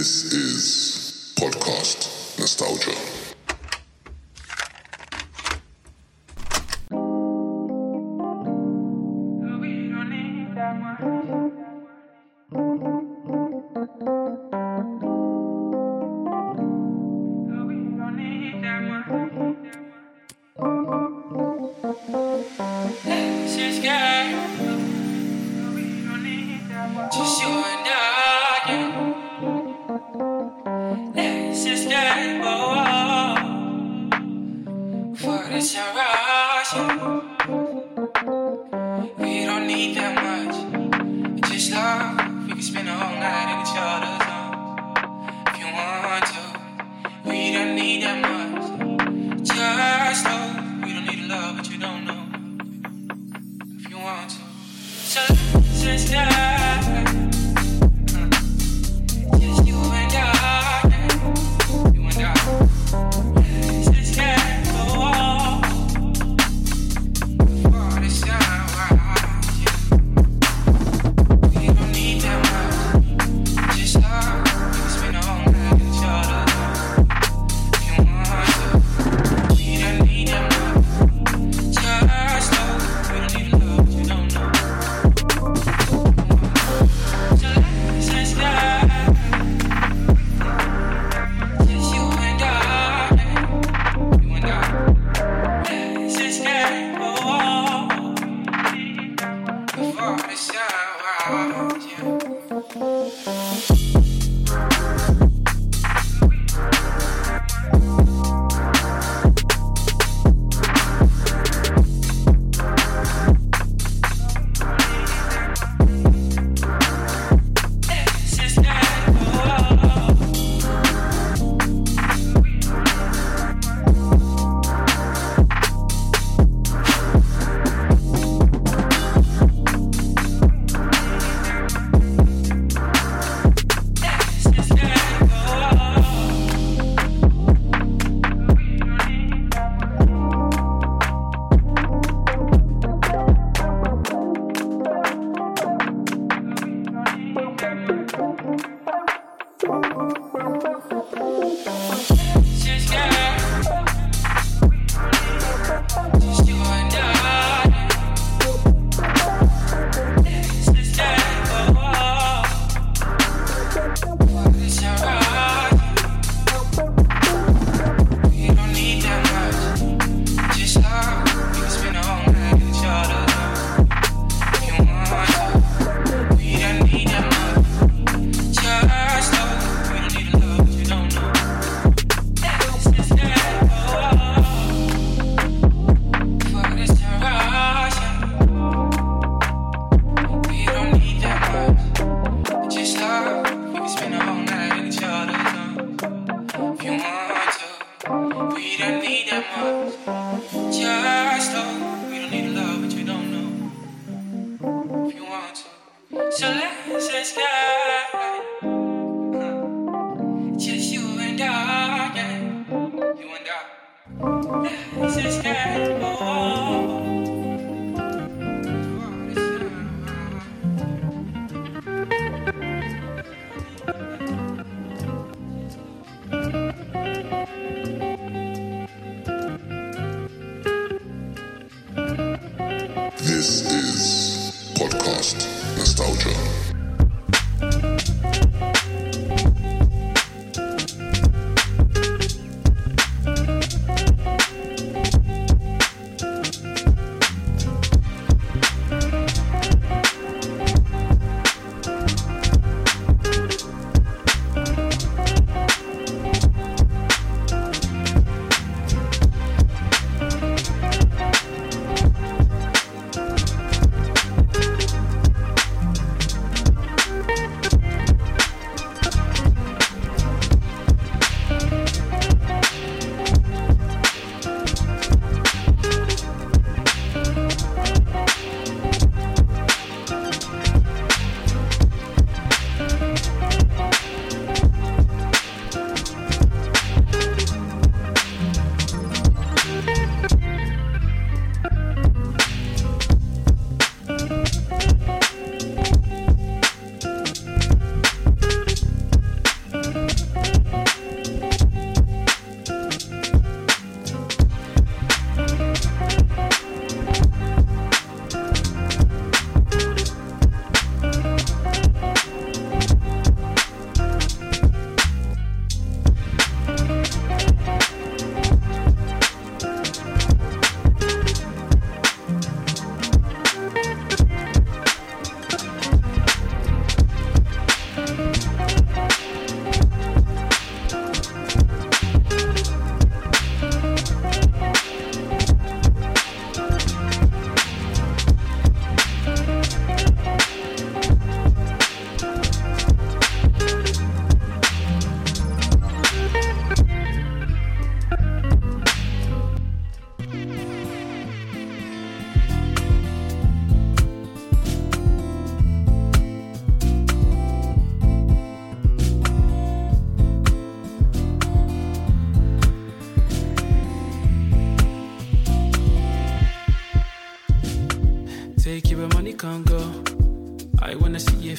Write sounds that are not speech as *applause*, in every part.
This is Podcast Nostalgia.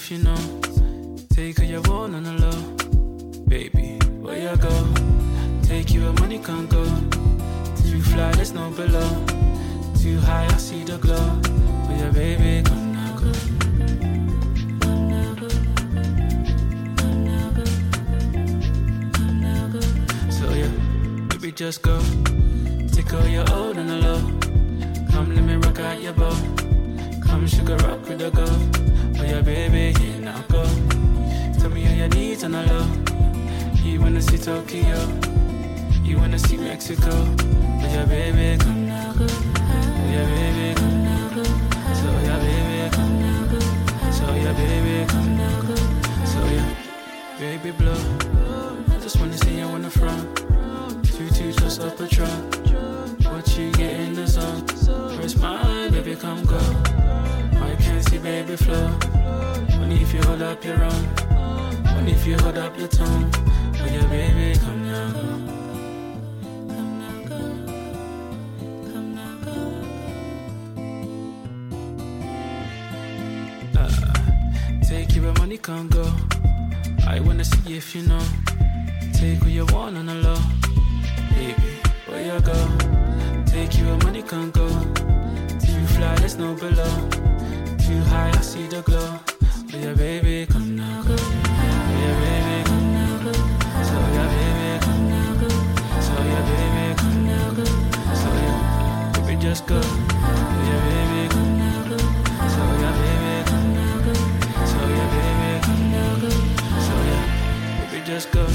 If you know. Take all you want on the low. Baby, where you go? Take you where money can't go. Too fly, there's no below. Too high, I see the glow. But yeah, baby, now, go. So yeah, baby, just go. Take all your old and the low. Come, let me rock out your bow. Come, sugar rock with the go. Oh yeah, baby, here now go. Tell me all your needs on the low. You wanna see Tokyo? You wanna see Mexico? Oh yeah, baby, come now. go. Oh yeah, baby, come now. go. So oh, yeah, baby, come now. Go. So oh, yeah, baby, come now. Go. So oh, yeah, baby, blow. I just wanna see you on the front. Two two just up a truck. What you get in the zone? Press mine, baby, come go. Baby flow. Only if you hold up your own. Only if you hold up your tongue. Oh yeah, baby, come now, go. Come now, go. Come now, go. Uh, take you where money can't go. I wanna see if you know. Take what you want on the low. Baby, where you go? Take you where money can't go. Too fly, there's no below. Too high, I see the glow. Oh yeah, baby, come now, go. Oh yeah, baby, come now, go. So yeah, baby, come now, go. So yeah, baby, come now, go. So yeah, baby, just go. Yeah, baby, come now, go. So yeah, baby, come now, go. So yeah, baby, come now, go. So yeah, baby, just go.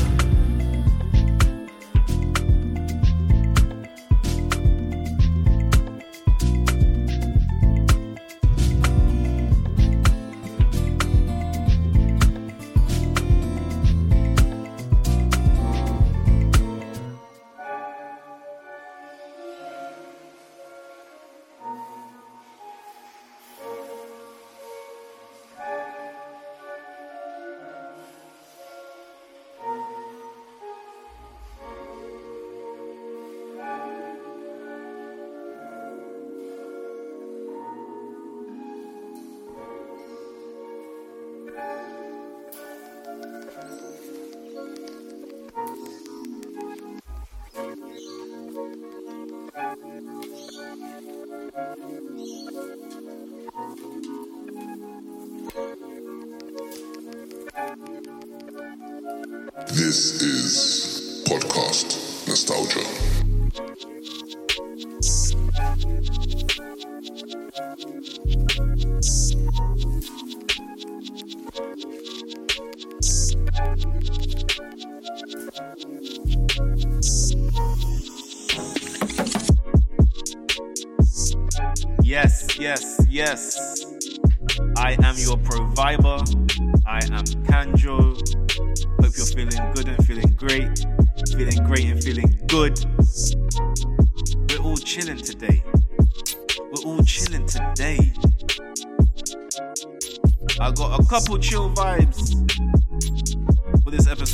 This is Podcast Nostalgia. Yes, yes, yes.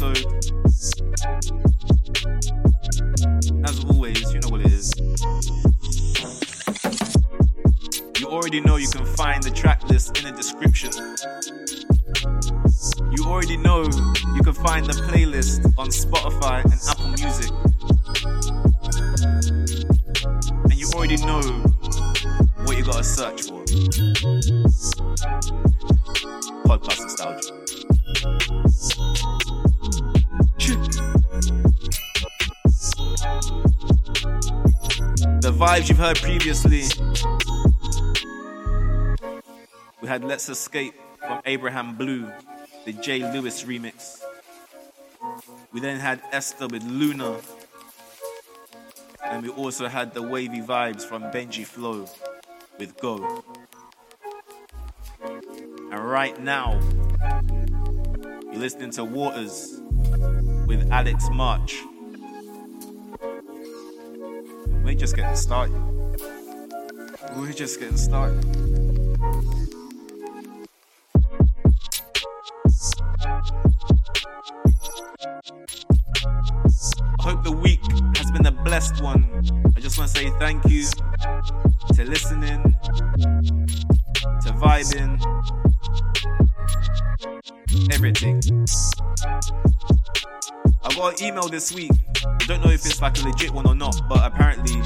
Episode. As always, you know what it is. You already know you can find the track list in the description. You already know you can find the playlist on Spotify and Apple Music. And you already know what you gotta search for. Podcast nostalgia. Vibes you've heard previously we had Let's Escape from Abraham Blue, the Jay Lewis remix. We then had Esta with Luna. And we also had the wavy vibes from BenjiFlow with Go. And right now, you're listening to Waters with Alex March. We're just getting started. We're just getting started. I hope the week has been a blessed one. I just want to say thank you to listening, to vibing, everything. I got an email this week. Don't know if it's like a legit one or not, but apparently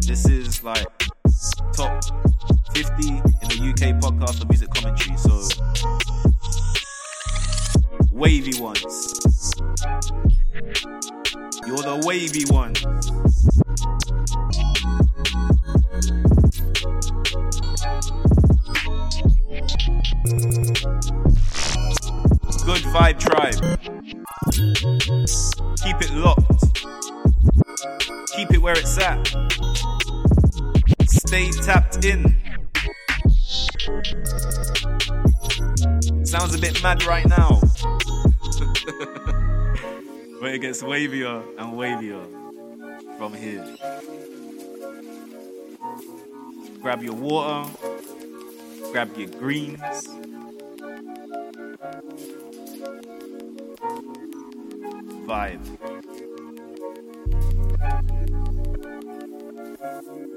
this is like top 50 in the UK podcast for music commentary. So wavy ones. You're the wavy one. Good Vibe Tribe. Stay tapped in. Sounds a bit mad right now. *laughs* but it gets wavier and wavier from here. Grab your water, grab your greens. Vibe. Thank you.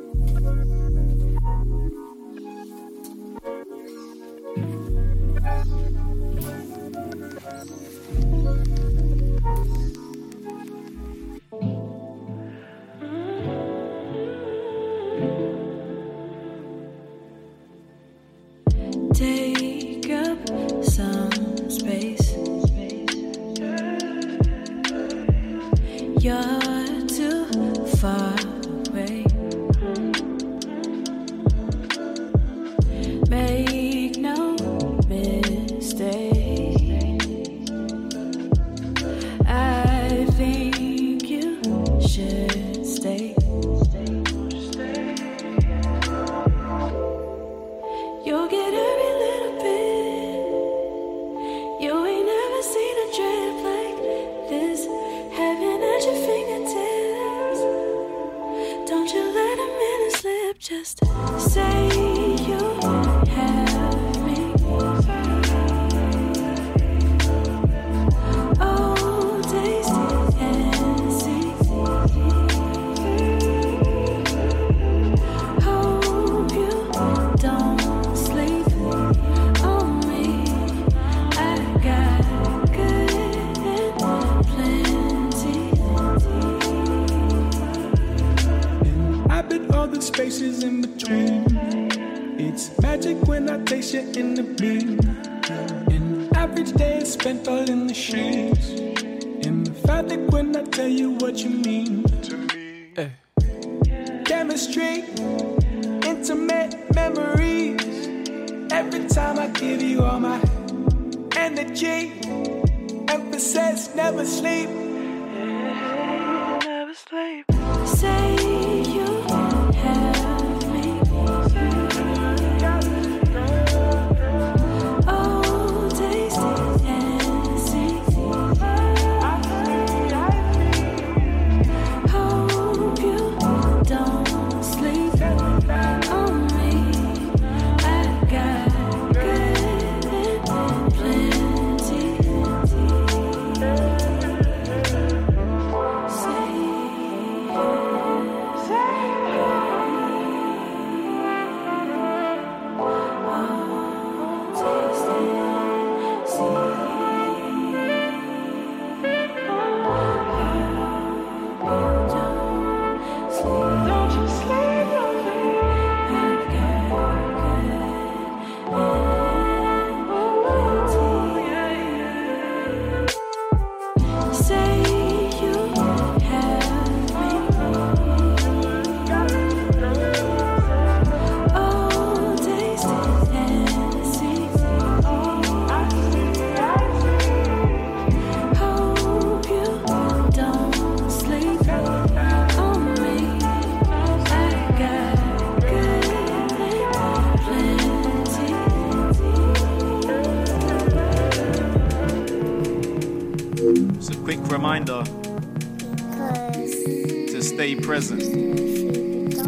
present.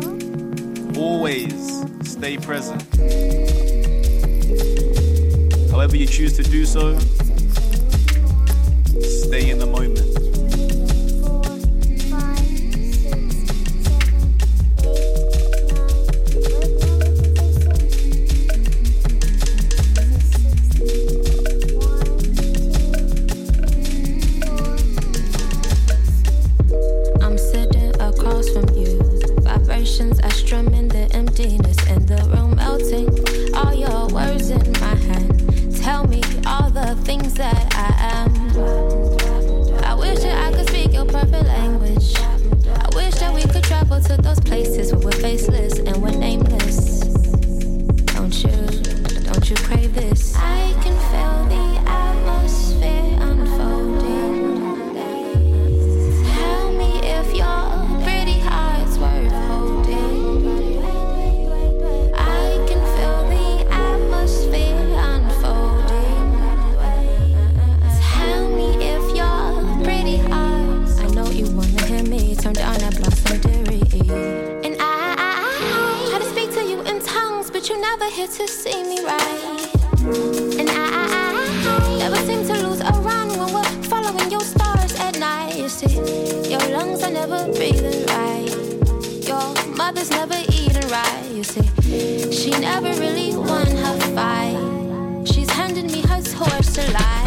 Always stay present. However, you choose to do so, stay in the moment. Never here to see me right. And I, I, I never seem to lose a run when we're following your stars at night. You see, your lungs are never breathing right. Your mother's never eating right. You see, she never really won her fight. She's handing me her torch to light.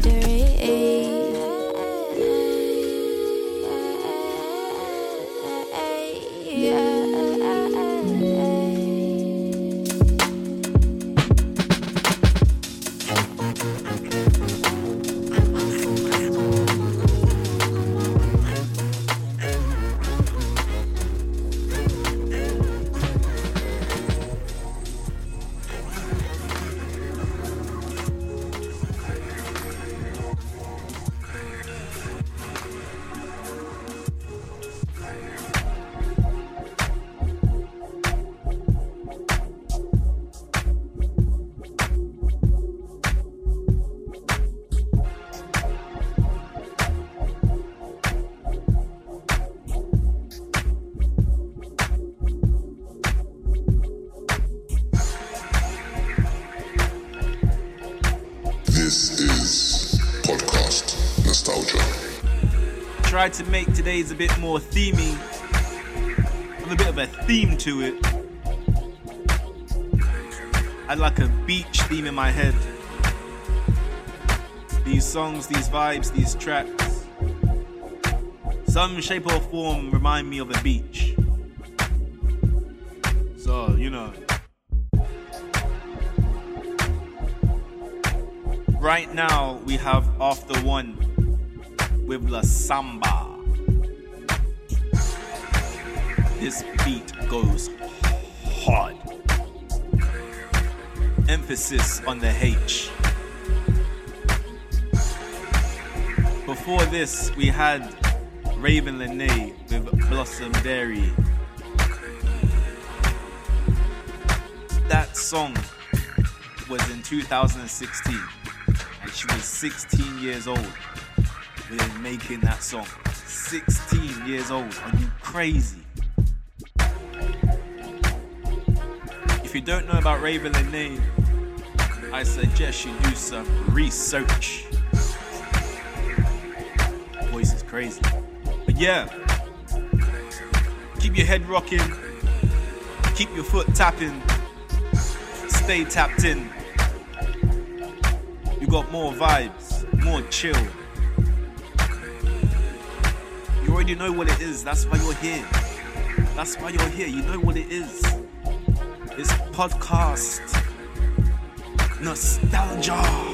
down Today's a bit more themey. Have a bit of a theme to it. I like a beach theme in my head. These songs, these vibes, these tracks. Some shape or form remind me of a beach. So, you know. Right now, we have AFTA-1 with La Samba. This beat goes hard. Emphasis on the H. Before this, we had Ravyn Lenae with Blossom Dearie. That song was in 2016, and she was 16 years old when making that song. 16 years old. Are you crazy? If you don't know about Ravyn Lenae, I suggest you do some research. Voice is crazy. But yeah, keep your head rocking, keep your foot tapping, stay tapped in. You got more vibes, more chill. You already know what it is, that's why you're here. That's why you're here, you know what it is. It's podcast nostalgia.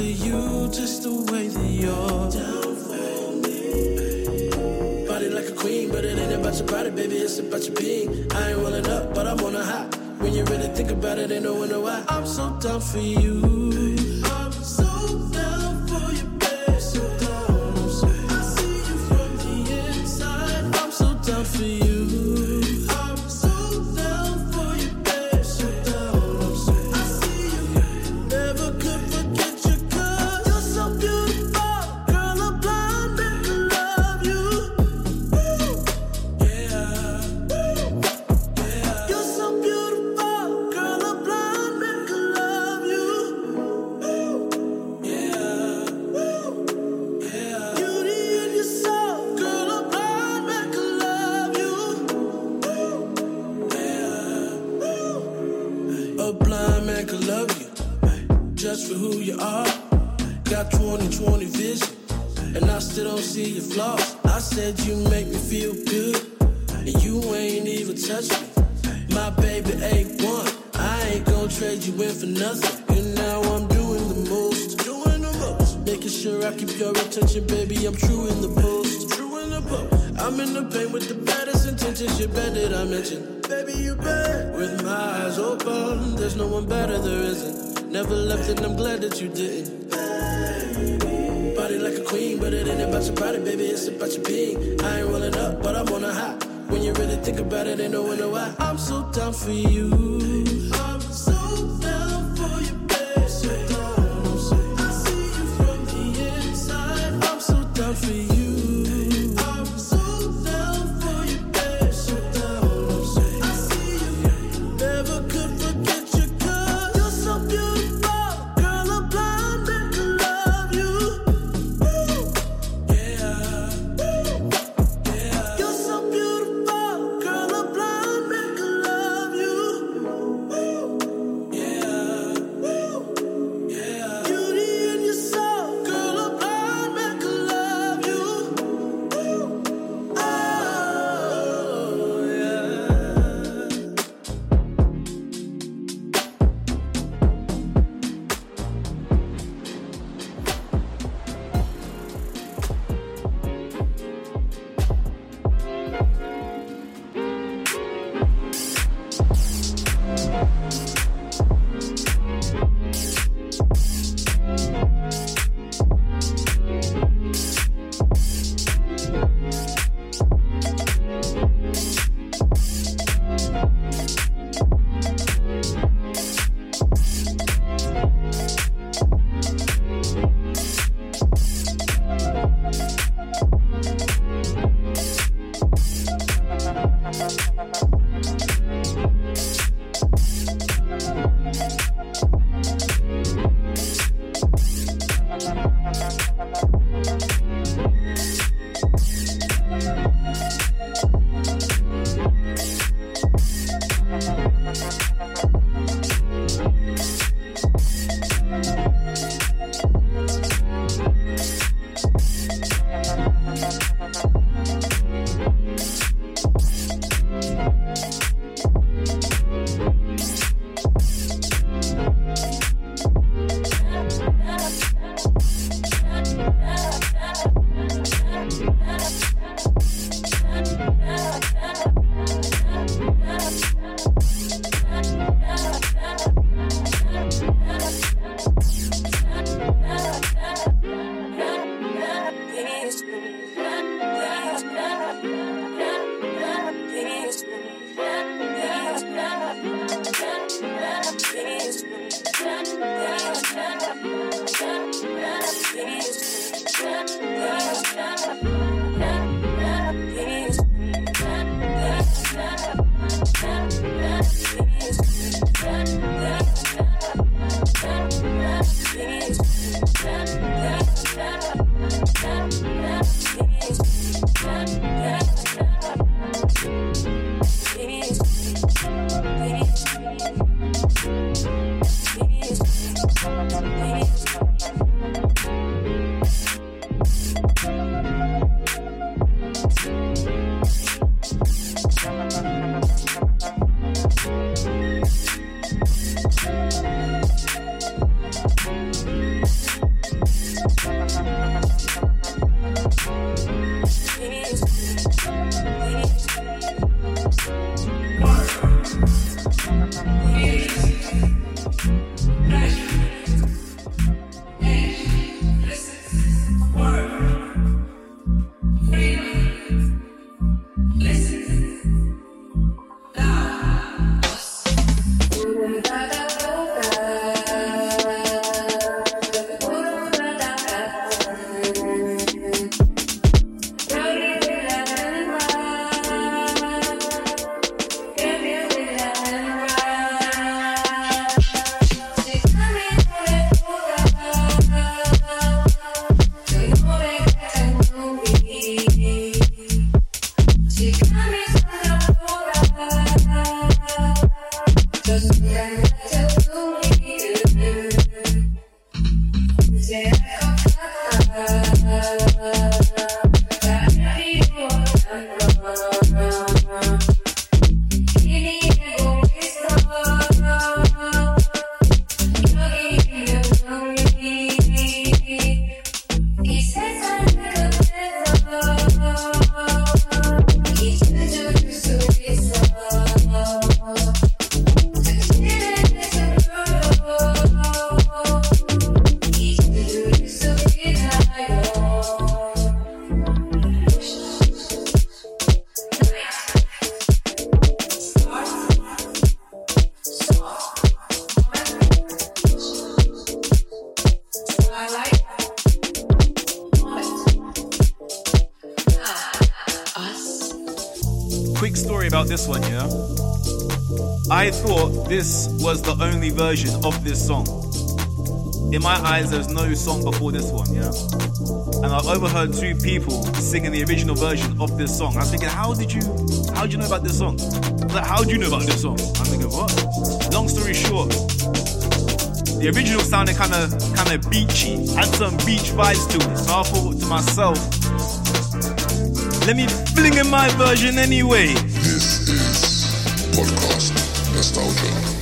For you just the way that you're down for me. Body like a queen, but it ain't about your body, baby. It's about your being. I ain't rolling up, but I'm on a high. When you really think about it, ain't no wonder why. I'm so down for you. I keep your attention, baby. I'm true in the post, true in the post. I'm in the pain with the baddest intentions. You bet that I mentioned, baby, you bet. With my eyes open, there's no one better, there isn't. Never left, and I'm glad that you didn't. Body like a queen, but it ain't about your body, baby. It's about your being. I ain't rolling up, but I'm on a high. When you really think about it, ain't no wonder why. I'm so down for you. So In my eyes, there's no song before this one, yeah? And I overheard two people singing the original version of this song. I was thinking, how did you how did you know about this song? Like, how do you know about this song? I'm thinking, what? Long story short, the original sounded kind of kind of beachy, had some beach vibes to it. So I thought to myself, let me fling in my version anyway. This is Podcast Nostalgia.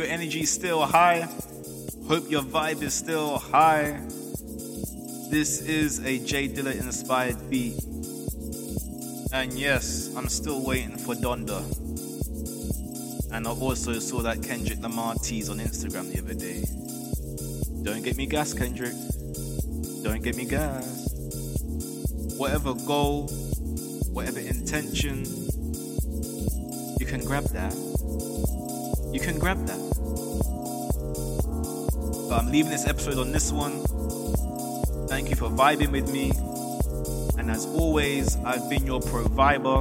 Your energy still high. Hope your vibe is still high. This is a J Dilla inspired beat. And yes, I'm still waiting for Donda. And I also saw that Kendrick Lamar tease on Instagram the other day. Don't get me gas, Kendrick. Don't get me gas. Whatever goal, whatever intention, you can grab that you can grab that. But I'm leaving this episode on this one. Thank you for vibing with me. And as always, I've been your provider.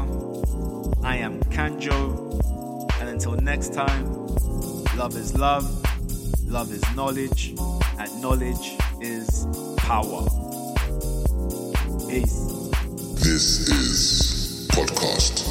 I am Kanjo. And until next time, love is love, love is knowledge, and knowledge is power. Peace. This is Podcast.